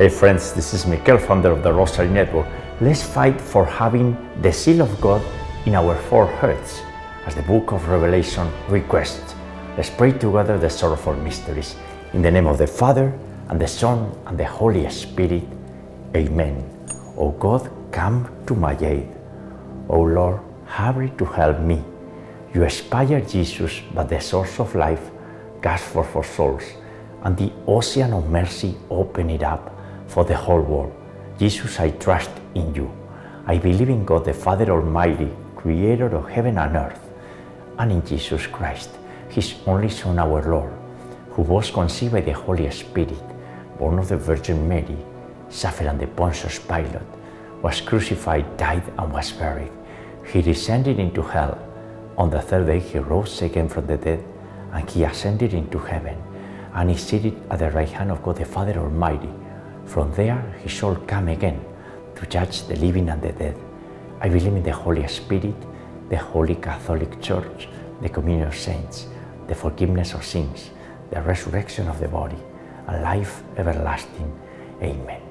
Hey friends, this is Mikel, founder of the Rosary Network. Let's fight for having the seal of God in our foreheads, as the book of Revelation requests. Let's pray together the sorrowful mysteries. In the name of the Father, and the Son, and the Holy Spirit. Amen. O God, come to my aid. O Lord, hurry to help me. You inspire Jesus, but the source of life gasps for, for souls, and the ocean of mercy open it up for the whole world. Jesus, I trust in you. I believe in God the Father Almighty, creator of heaven and earth, and in Jesus Christ, his only Son, our Lord, who was conceived by the Holy Spirit, born of the Virgin Mary, suffered under Pontius Pilate, was crucified, died, and was buried. He descended into hell. On the third day, he rose again from the dead, and he ascended into heaven, and is seated at the right hand of God the Father Almighty. From there, he shall come again to judge the living and the dead. I believe in the Holy Spirit, the Holy Catholic Church, the communion of saints, the forgiveness of sins, the resurrection of the body, and life everlasting. Amen.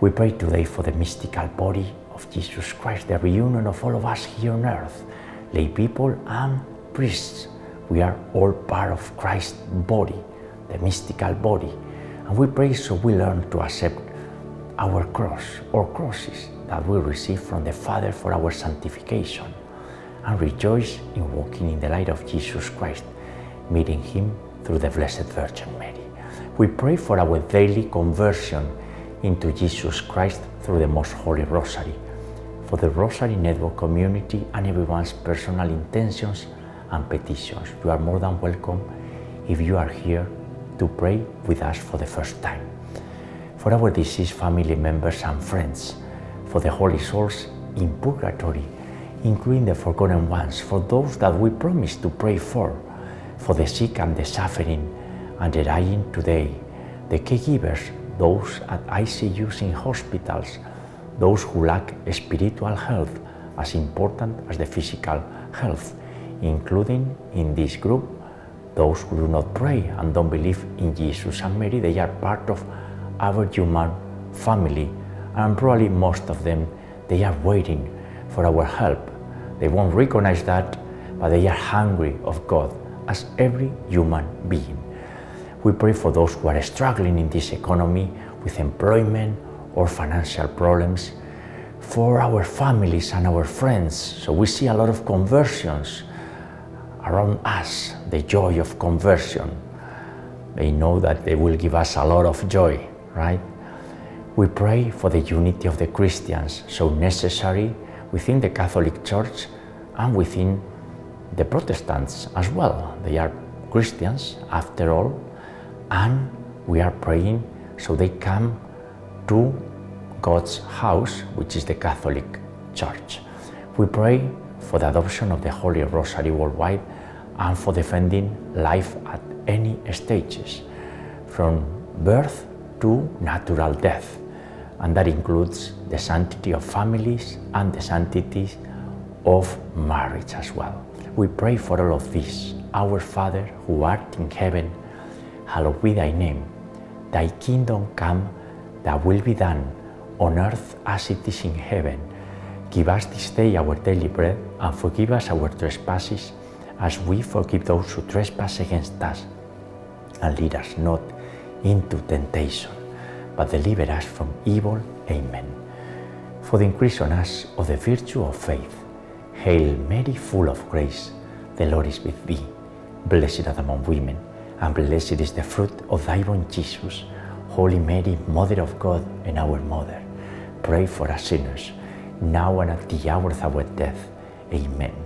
We pray today for the mystical body of Jesus Christ, the reunion of all of us here on earth, lay people and priests. We are all part of Christ's body, the mystical body. And we pray so we learn to accept our cross or crosses that we receive from the Father for our sanctification and rejoice in walking in the light of Jesus Christ, meeting Him through the Blessed Virgin Mary. We pray for our daily conversion into Jesus Christ through the Most Holy Rosary, for the Rosary Network community and everyone's personal intentions and petitions. You are more than welcome if you are here to pray with us for the first time. For our deceased family members and friends, for the holy souls in purgatory, including the forgotten ones, for those that we promised to pray for, for the sick and the suffering and the dying today, the caregivers, those at ICUs in hospitals, those who lack spiritual health as important as the physical health, including in this group those who do not pray and don't believe in Jesus and Mary. They are part of our human family, and probably most of them they are waiting for our help. They won't recognize that, but they are hungry of God as every human being. We pray for those who are struggling in this economy with employment or financial problems, for our families and our friends. So we see a lot of conversions around us, the joy of conversion. They know that they will give us a lot of joy, right? We pray for the unity of the Christians, so necessary within the Catholic Church and within the Protestants as well. They are Christians after all, and we are praying so they come to God's house, which is the Catholic Church. We pray for the adoption of the Holy Rosary worldwide and for defending life at any stages, from birth to natural death. And that includes the sanctity of families and the sanctity of marriage as well. We pray for all of this. Our Father, who art in heaven, hallowed be thy name. Thy kingdom come, thy will be done, on earth as it is in heaven. Give us this day our daily bread, and forgive us our trespasses, as we forgive those who trespass against us. And lead us not into temptation, but deliver us from evil. Amen. For the increase on us of the virtue of faith, Hail Mary, full of grace, the Lord is with thee. Blessed art among women, and blessed is the fruit of thy womb, Jesus. Holy Mary, Mother of God and our Mother, pray for us sinners, now and at the hour of our death. Amen.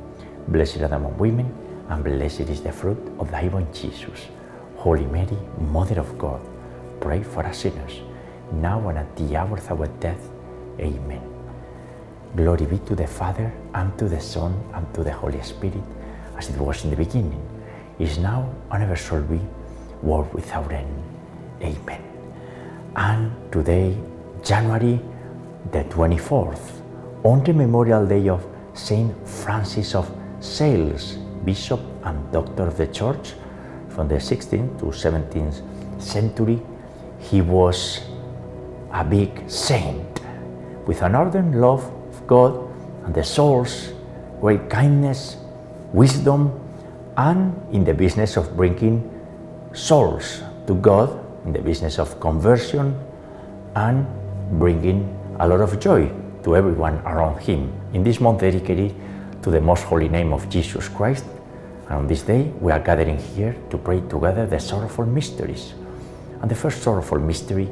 Blessed art among women, and blessed is the fruit of thy womb, Jesus. Holy Mary, Mother of God, pray for us sinners, now and at the hour of our death. Amen. Glory be to the Father, and to the Son, and to the Holy Spirit, as it was in the beginning, is now, and ever shall be, world without end. Amen. And today, January the 24th, on the memorial day of Saint Francis of Sales, Bishop and Doctor of the Church, from the 16th to 17th century, he was a big saint with an ardent love of God and the souls, great kindness, wisdom, and in the business of bringing souls to God, in the business of conversion, and bringing a lot of joy to everyone around him. In this month dedicated to the most holy name of Jesus Christ, and on this day we are gathering here to pray together the sorrowful mysteries. And the first sorrowful mystery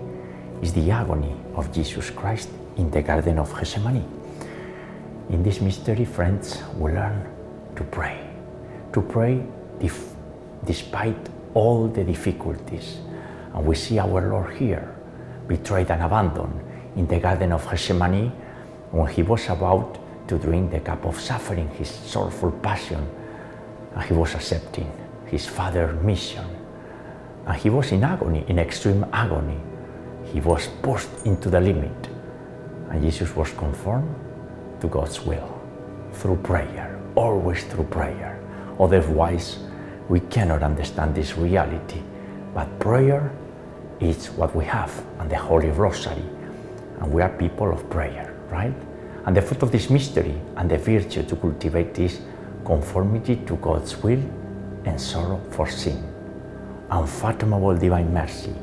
is the agony of Jesus Christ in the Garden of Gethsemane. In this mystery, friends, we learn to pray, to pray despite all the difficulties. And we see our Lord here, betrayed and abandoned in the Garden of Gethsemane when he was about to drink the cup of suffering, his sorrowful passion, and he was accepting his Father's mission. And he was in agony, in extreme agony. He was pushed into the limit. And Jesus was conformed to God's will through prayer, always through prayer. Otherwise, we cannot understand this reality. But prayer is what we have, and the Holy Rosary. And we are people of prayer, right? And the fruit of this mystery and the virtue to cultivate is conformity to God's will and sorrow for sin. Unfathomable divine mercy,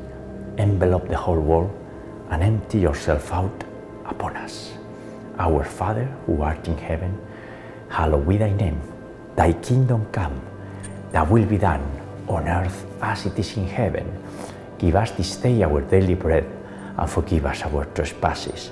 envelop the whole world and empty yourself out upon us. Our Father, who art in heaven, hallowed be thy name. Thy kingdom come, thy will be done on earth as it is in heaven. Give us this day our daily bread and forgive us our trespasses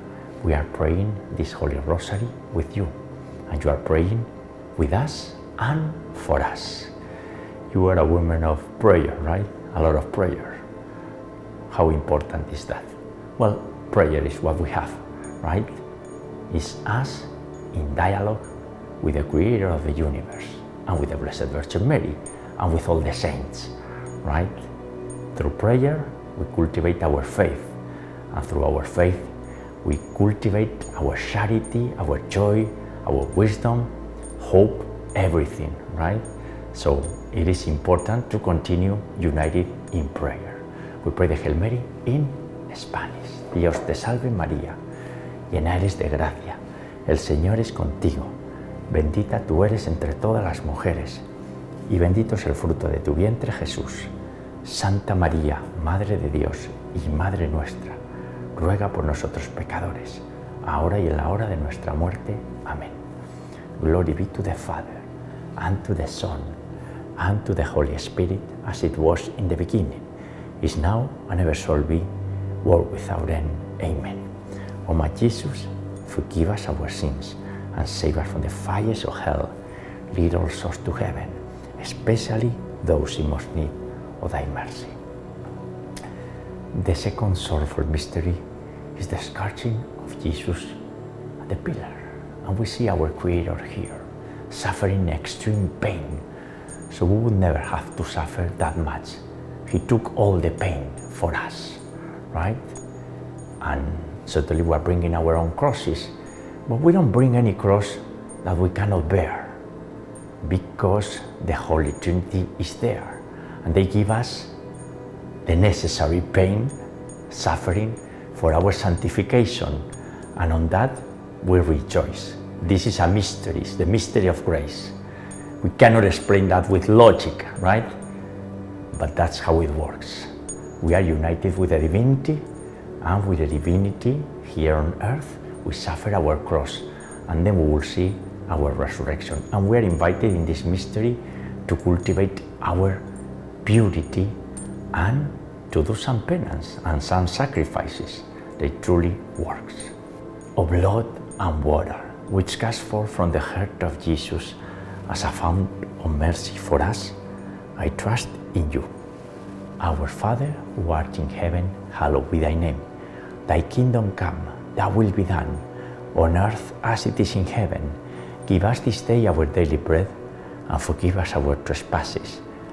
we are praying this Holy Rosary with you, and you are praying with us and for us. You are a woman of prayer, right? A lot of prayer. How important is that? Well, prayer is what we have, right? It's us in dialogue with the Creator of the universe. and with the Blessed Virgin Mary and with all the saints, right? Through prayer, we cultivate our faith, and through our faith, we cultivate our charity, our joy, our wisdom, hope, everything, right? So it is important to continue united in prayer. We pray the Hail Mary in Spanish. Dios te salve María, llena eres de gracia, el Señor es contigo, bendita tú eres entre todas las mujeres, y bendito es el fruto de tu vientre Jesús. Santa María, Madre de Dios y Madre nuestra, ruega por nosotros pecadores, ahora y en la hora de nuestra muerte. Amén. Glory be to the Father, and to the Son, and to the Holy Spirit, as it was in the beginning, is now, and ever shall be, world without end. Amen. O my Jesus, forgive us our sins, and save us from the fires of hell. Lead all souls to heaven, especially those in most need of thy mercy. The second sorrowful mystery is the scourging of Jesus at the pillar. And we see our Creator here, suffering extreme pain, so we would never have to suffer that much. He took all the pain for us, right? And certainly we are bringing our own crosses, but we don't bring any cross that we cannot bear because the Holy Trinity is there and they give us the necessary pain, suffering for our sanctification, and on that we rejoice. This is a mystery, it's the mystery of grace. We cannot explain that with logic, right? But that's how it works. We are united with the divinity, and with the divinity here on earth, we suffer our cross, and then we will see our resurrection. And we are invited in this mystery to cultivate our purity and to do some penance and some sacrifices. They truly works. O blood and water, which gush forth from the heart of Jesus as a fount of mercy for us, I trust in you. Our Father, who art in heaven, hallowed be thy name. Thy kingdom come, thy will be done, on earth as it is in heaven. Give us this day our daily bread, and forgive us our trespasses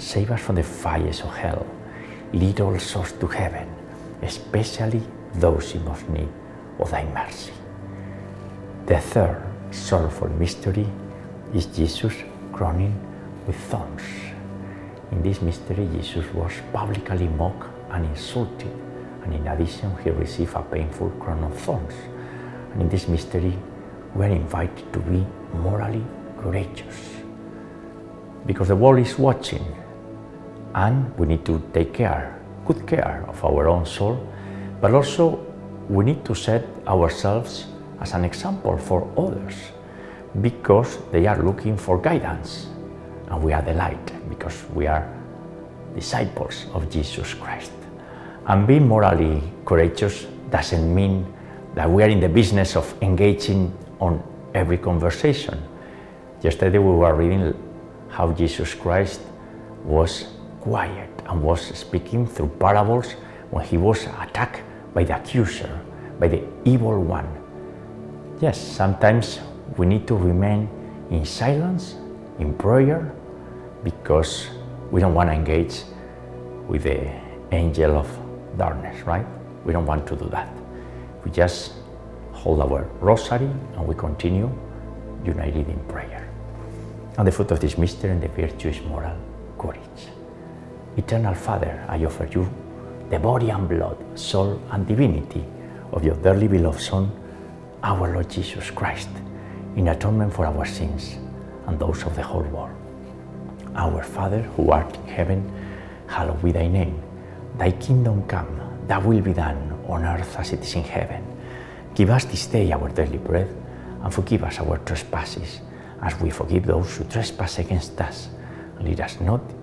save us from the fires of hell, lead all souls to heaven, especially those in most need of thy mercy. The third sorrowful mystery is Jesus crowning with thorns. In this mystery, Jesus was publicly mocked and insulted, and in addition, he received a painful crown of thorns. And in this mystery, we are invited to be morally courageous. Because the world is watching, and we need to take care, good care of our own soul, but also we need to set ourselves as an example for others because they are looking for guidance and we are the light because we are disciples of Jesus Christ. And being morally courageous doesn't mean that we are in the business of engaging on every conversation. Yesterday we were reading how Jesus Christ was quiet and was speaking through parables when he was attacked by the accuser, by the evil one. Yes, sometimes we need to remain in silence, in prayer, because we don't want to engage with the angel of darkness, right? We don't want to do that. We just hold our rosary and we continue united in prayer. And the fruit of this mystery and the virtue is moral courage. Eternal Father, I offer you the body and blood, soul and divinity of your dearly beloved Son, our Lord Jesus Christ, in atonement for our sins and those of the whole world. Our Father, who art in heaven, hallowed be thy name. Thy kingdom come, thy will be done on earth as it is in heaven. Give us this day our daily bread, and forgive us our trespasses, as we forgive those who trespass against us. And lead us not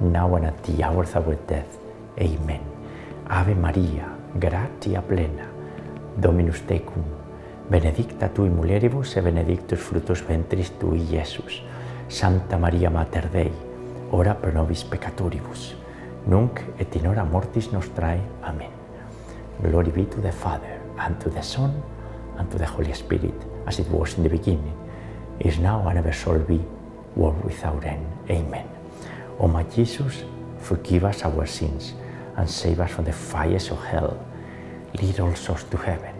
now and at the hour of our death. Amen. Ave Maria, gratia plena, Dominus tecum, benedicta tui mulieribus e benedictus fructus ventris tui, Iesus. Santa Maria Mater Dei, ora pro nobis peccatoribus, nunc et in hora mortis nostrae. Amen. Glory be to the Father, and to the Son, and to the Holy Spirit, as it was in the beginning, is now and ever shall be, world without end. Amen. O my Jesus, forgive us our sins, and save us from the fires of hell. Lead all souls to heaven,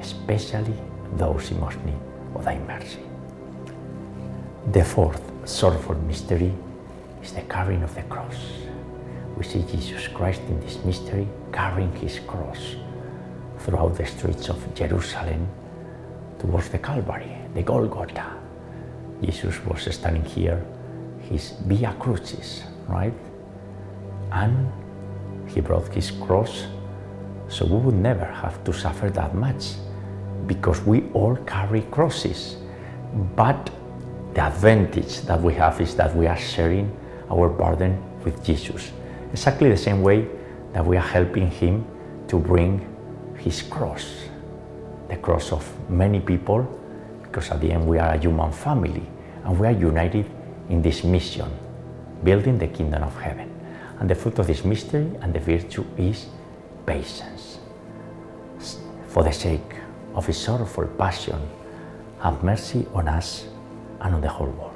especially those in most need of thy mercy. The fourth sorrowful mystery is the carrying of the cross. We see Jesus Christ in this mystery carrying his cross throughout the streets of Jerusalem towards the Calvary, the Golgotha. Jesus was standing here, his Via Crucis, right? And he brought his cross so we would never have to suffer that much because we all carry crosses. But the advantage that we have is that we are sharing our burden with Jesus. Exactly the same way that we are helping him to bring his cross, the cross of many people, because at the end we are a human family and we are united in this mission, building the kingdom of heaven. And the fruit of this mystery and the virtue is patience. For the sake of his sorrowful passion, have mercy on us and on the whole world.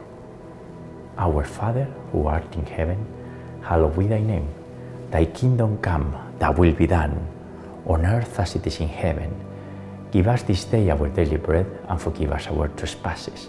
Our Father, who art in heaven, hallowed be thy name. Thy kingdom come, thy will be done, on earth as it is in heaven. Give us this day our daily bread, and forgive us our trespasses,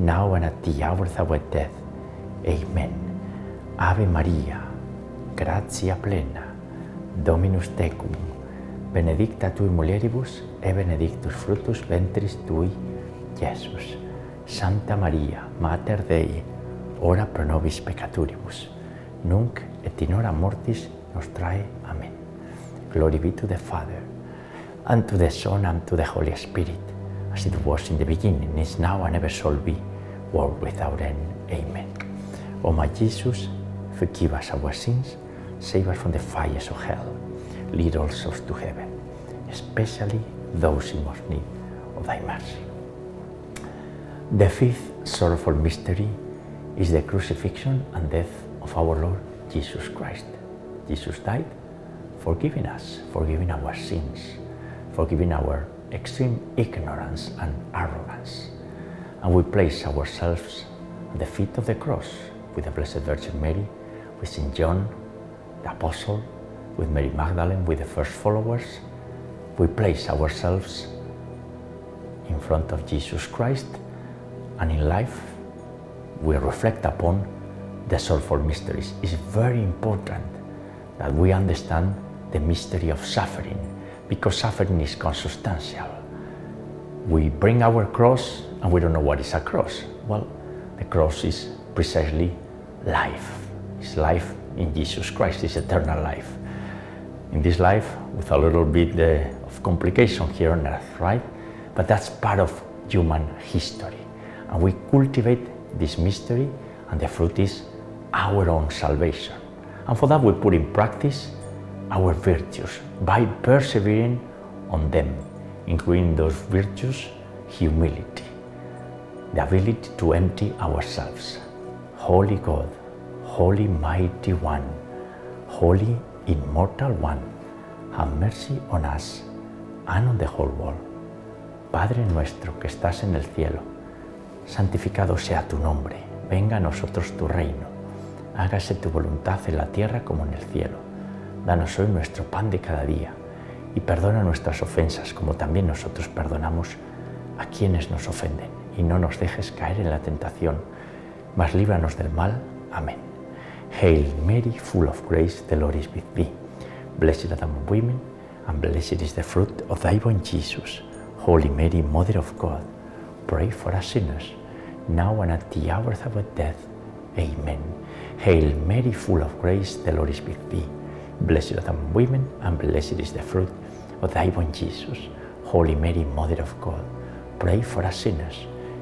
now and at the hour of our death. Amen. Ave Maria, gratia plena, Dominus tecum, benedicta tui mulieribus, et benedictus fructus ventris tui, Jesus. Santa Maria, Mater Dei, ora pro nobis peccatoribus, nunc et in hora mortis nostrae. Amen. Glory be to the Father, and to the Son, and to the Holy Spirit, as it was in the beginning, is now, and ever shall be, world without end. Amen. O my Jesus, forgive us our sins, save us from the fires of hell, lead all souls to heaven, especially those in most need of thy mercy. The fifth sorrowful mystery is the crucifixion and death of our Lord Jesus Christ. Jesus died, forgiving us, forgiving our sins, forgiving our extreme ignorance and arrogance. And we place ourselves at the feet of the cross with the Blessed Virgin Mary, with St. John, the Apostle, with Mary Magdalene, with the first followers. We place ourselves in front of Jesus Christ, and in life we reflect upon the sorrowful mysteries. It's very important that we understand the mystery of suffering, because suffering is consubstantial. We bring our cross and we don't know what is a cross. Well, the cross is precisely life. It's life in Jesus Christ, it's eternal life. In this life, with a little bit uh, of complication here on earth, right? But that's part of human history. and we cultivate this mystery, and the fruit is our own salvation. And for that, we put in practice our virtues by persevering on them, including those virtues humility, the ability to empty ourselves. Holy God, Holy Mighty One, Holy Immortal One, have mercy on us and on the whole world. Padre nuestro que estás en el cielo, santificado sea tu nombre, venga a nosotros tu reino, hágase tu voluntad en la tierra como en el cielo. Danos hoy nuestro pan de cada día y perdona nuestras ofensas como también nosotros perdonamos a quienes nos ofenden. Y no nos dejes caer en la tentación, mas líbranos del mal. Amén. Hail Mary, full of grace, the Lord is with thee. Blessed art among women, and blessed is the fruit of thy womb, Jesus. Holy Mary, Mother of God, pray for us sinners, now and at the hour of our death. Amen. Hail Mary, full of grace, the Lord is with thee. Blessed art among women, and blessed is the fruit of thy womb, Jesus. Holy Mary, Mother of God, pray for us sinners,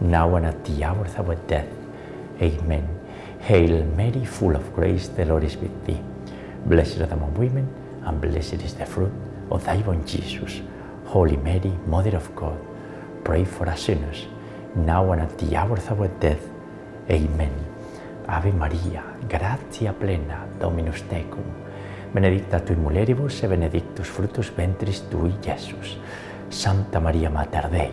now and at the hour of our death. Amen. Hail Mary, full of grace, the Lord is with thee. Blessed art among women, and blessed is the fruit of thy womb, Jesus. Holy Mary, Mother of God, pray for us sinners, now and at the hour of our death. Amen. Ave Maria, gratia plena, Dominus tecum, benedicta tu in mulieribus, e benedictus fructus ventris tui, Iesus. Santa Maria Mater Dei,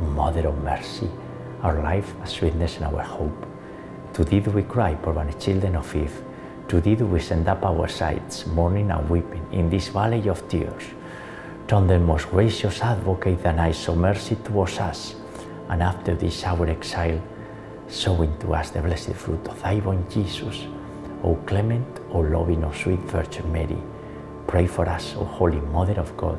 Mother of Mercy, our life, our sweetness, and our hope. To thee do we cry, poor banished children of Eve. To thee do we send up our sighs, mourning and weeping, in this valley of tears. Turn the most gracious advocate and eyes of mercy towards us, and after this our exile, showing to us the blessed fruit of thy born Jesus. O clement, O loving, O sweet Virgin Mary, pray for us, O Holy Mother of God,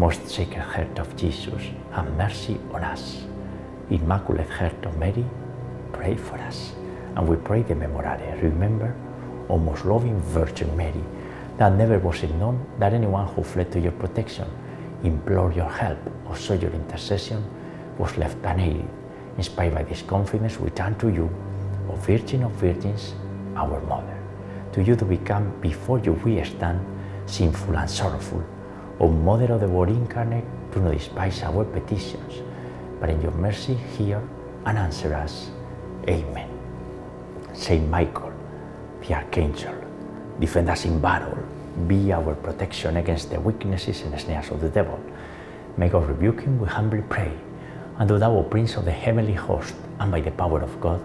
Most Sacred Heart of Jesus, have mercy on us. Immaculate Heart of Mary, pray for us. And we pray the Memorare. Remember, O most loving Virgin Mary, that never was it known that anyone who fled to your protection, implored your help, or sought your intercession was left unaided. Inspired by this confidence, we turn to you, O Virgin of Virgins, our Mother. to you to become before you we stand, sinful and sorrowful. O Mother of the Word incarnate, do not despise our petitions, but in your mercy hear and answer us. Amen. Saint Michael, the Archangel, defend us in battle, be our protection against the weaknesses and snares of the devil. May God rebuke him, we humbly pray. And do thou, O Prince of the heavenly host, and by the power of God,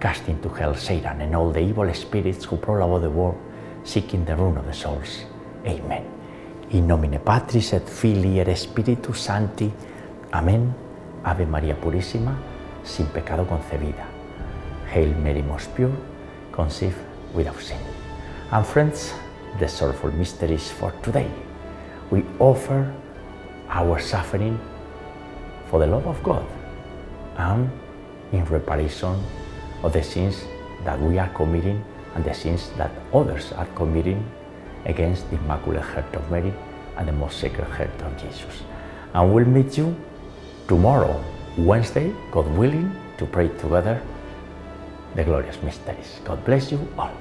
cast into hell Satan and all the evil spirits who prowl about the world, seeking the ruin of the souls. Amen. In nomine Patris et Filii et Spiritus Sancti. Amen. Ave María Purísima, sin pecado concebida. Hail Mary, most pure, conceived without sin. And friends, the sorrowful mysteries for today. We offer our suffering for the love of God and in reparation of the sins that we are committing and the sins that others are committing against the Immaculate Heart of Mary and the Most Sacred Heart of Jesus. And we'll meet you tomorrow, Wednesday, God willing, to pray together the glorious mysteries. God bless you all.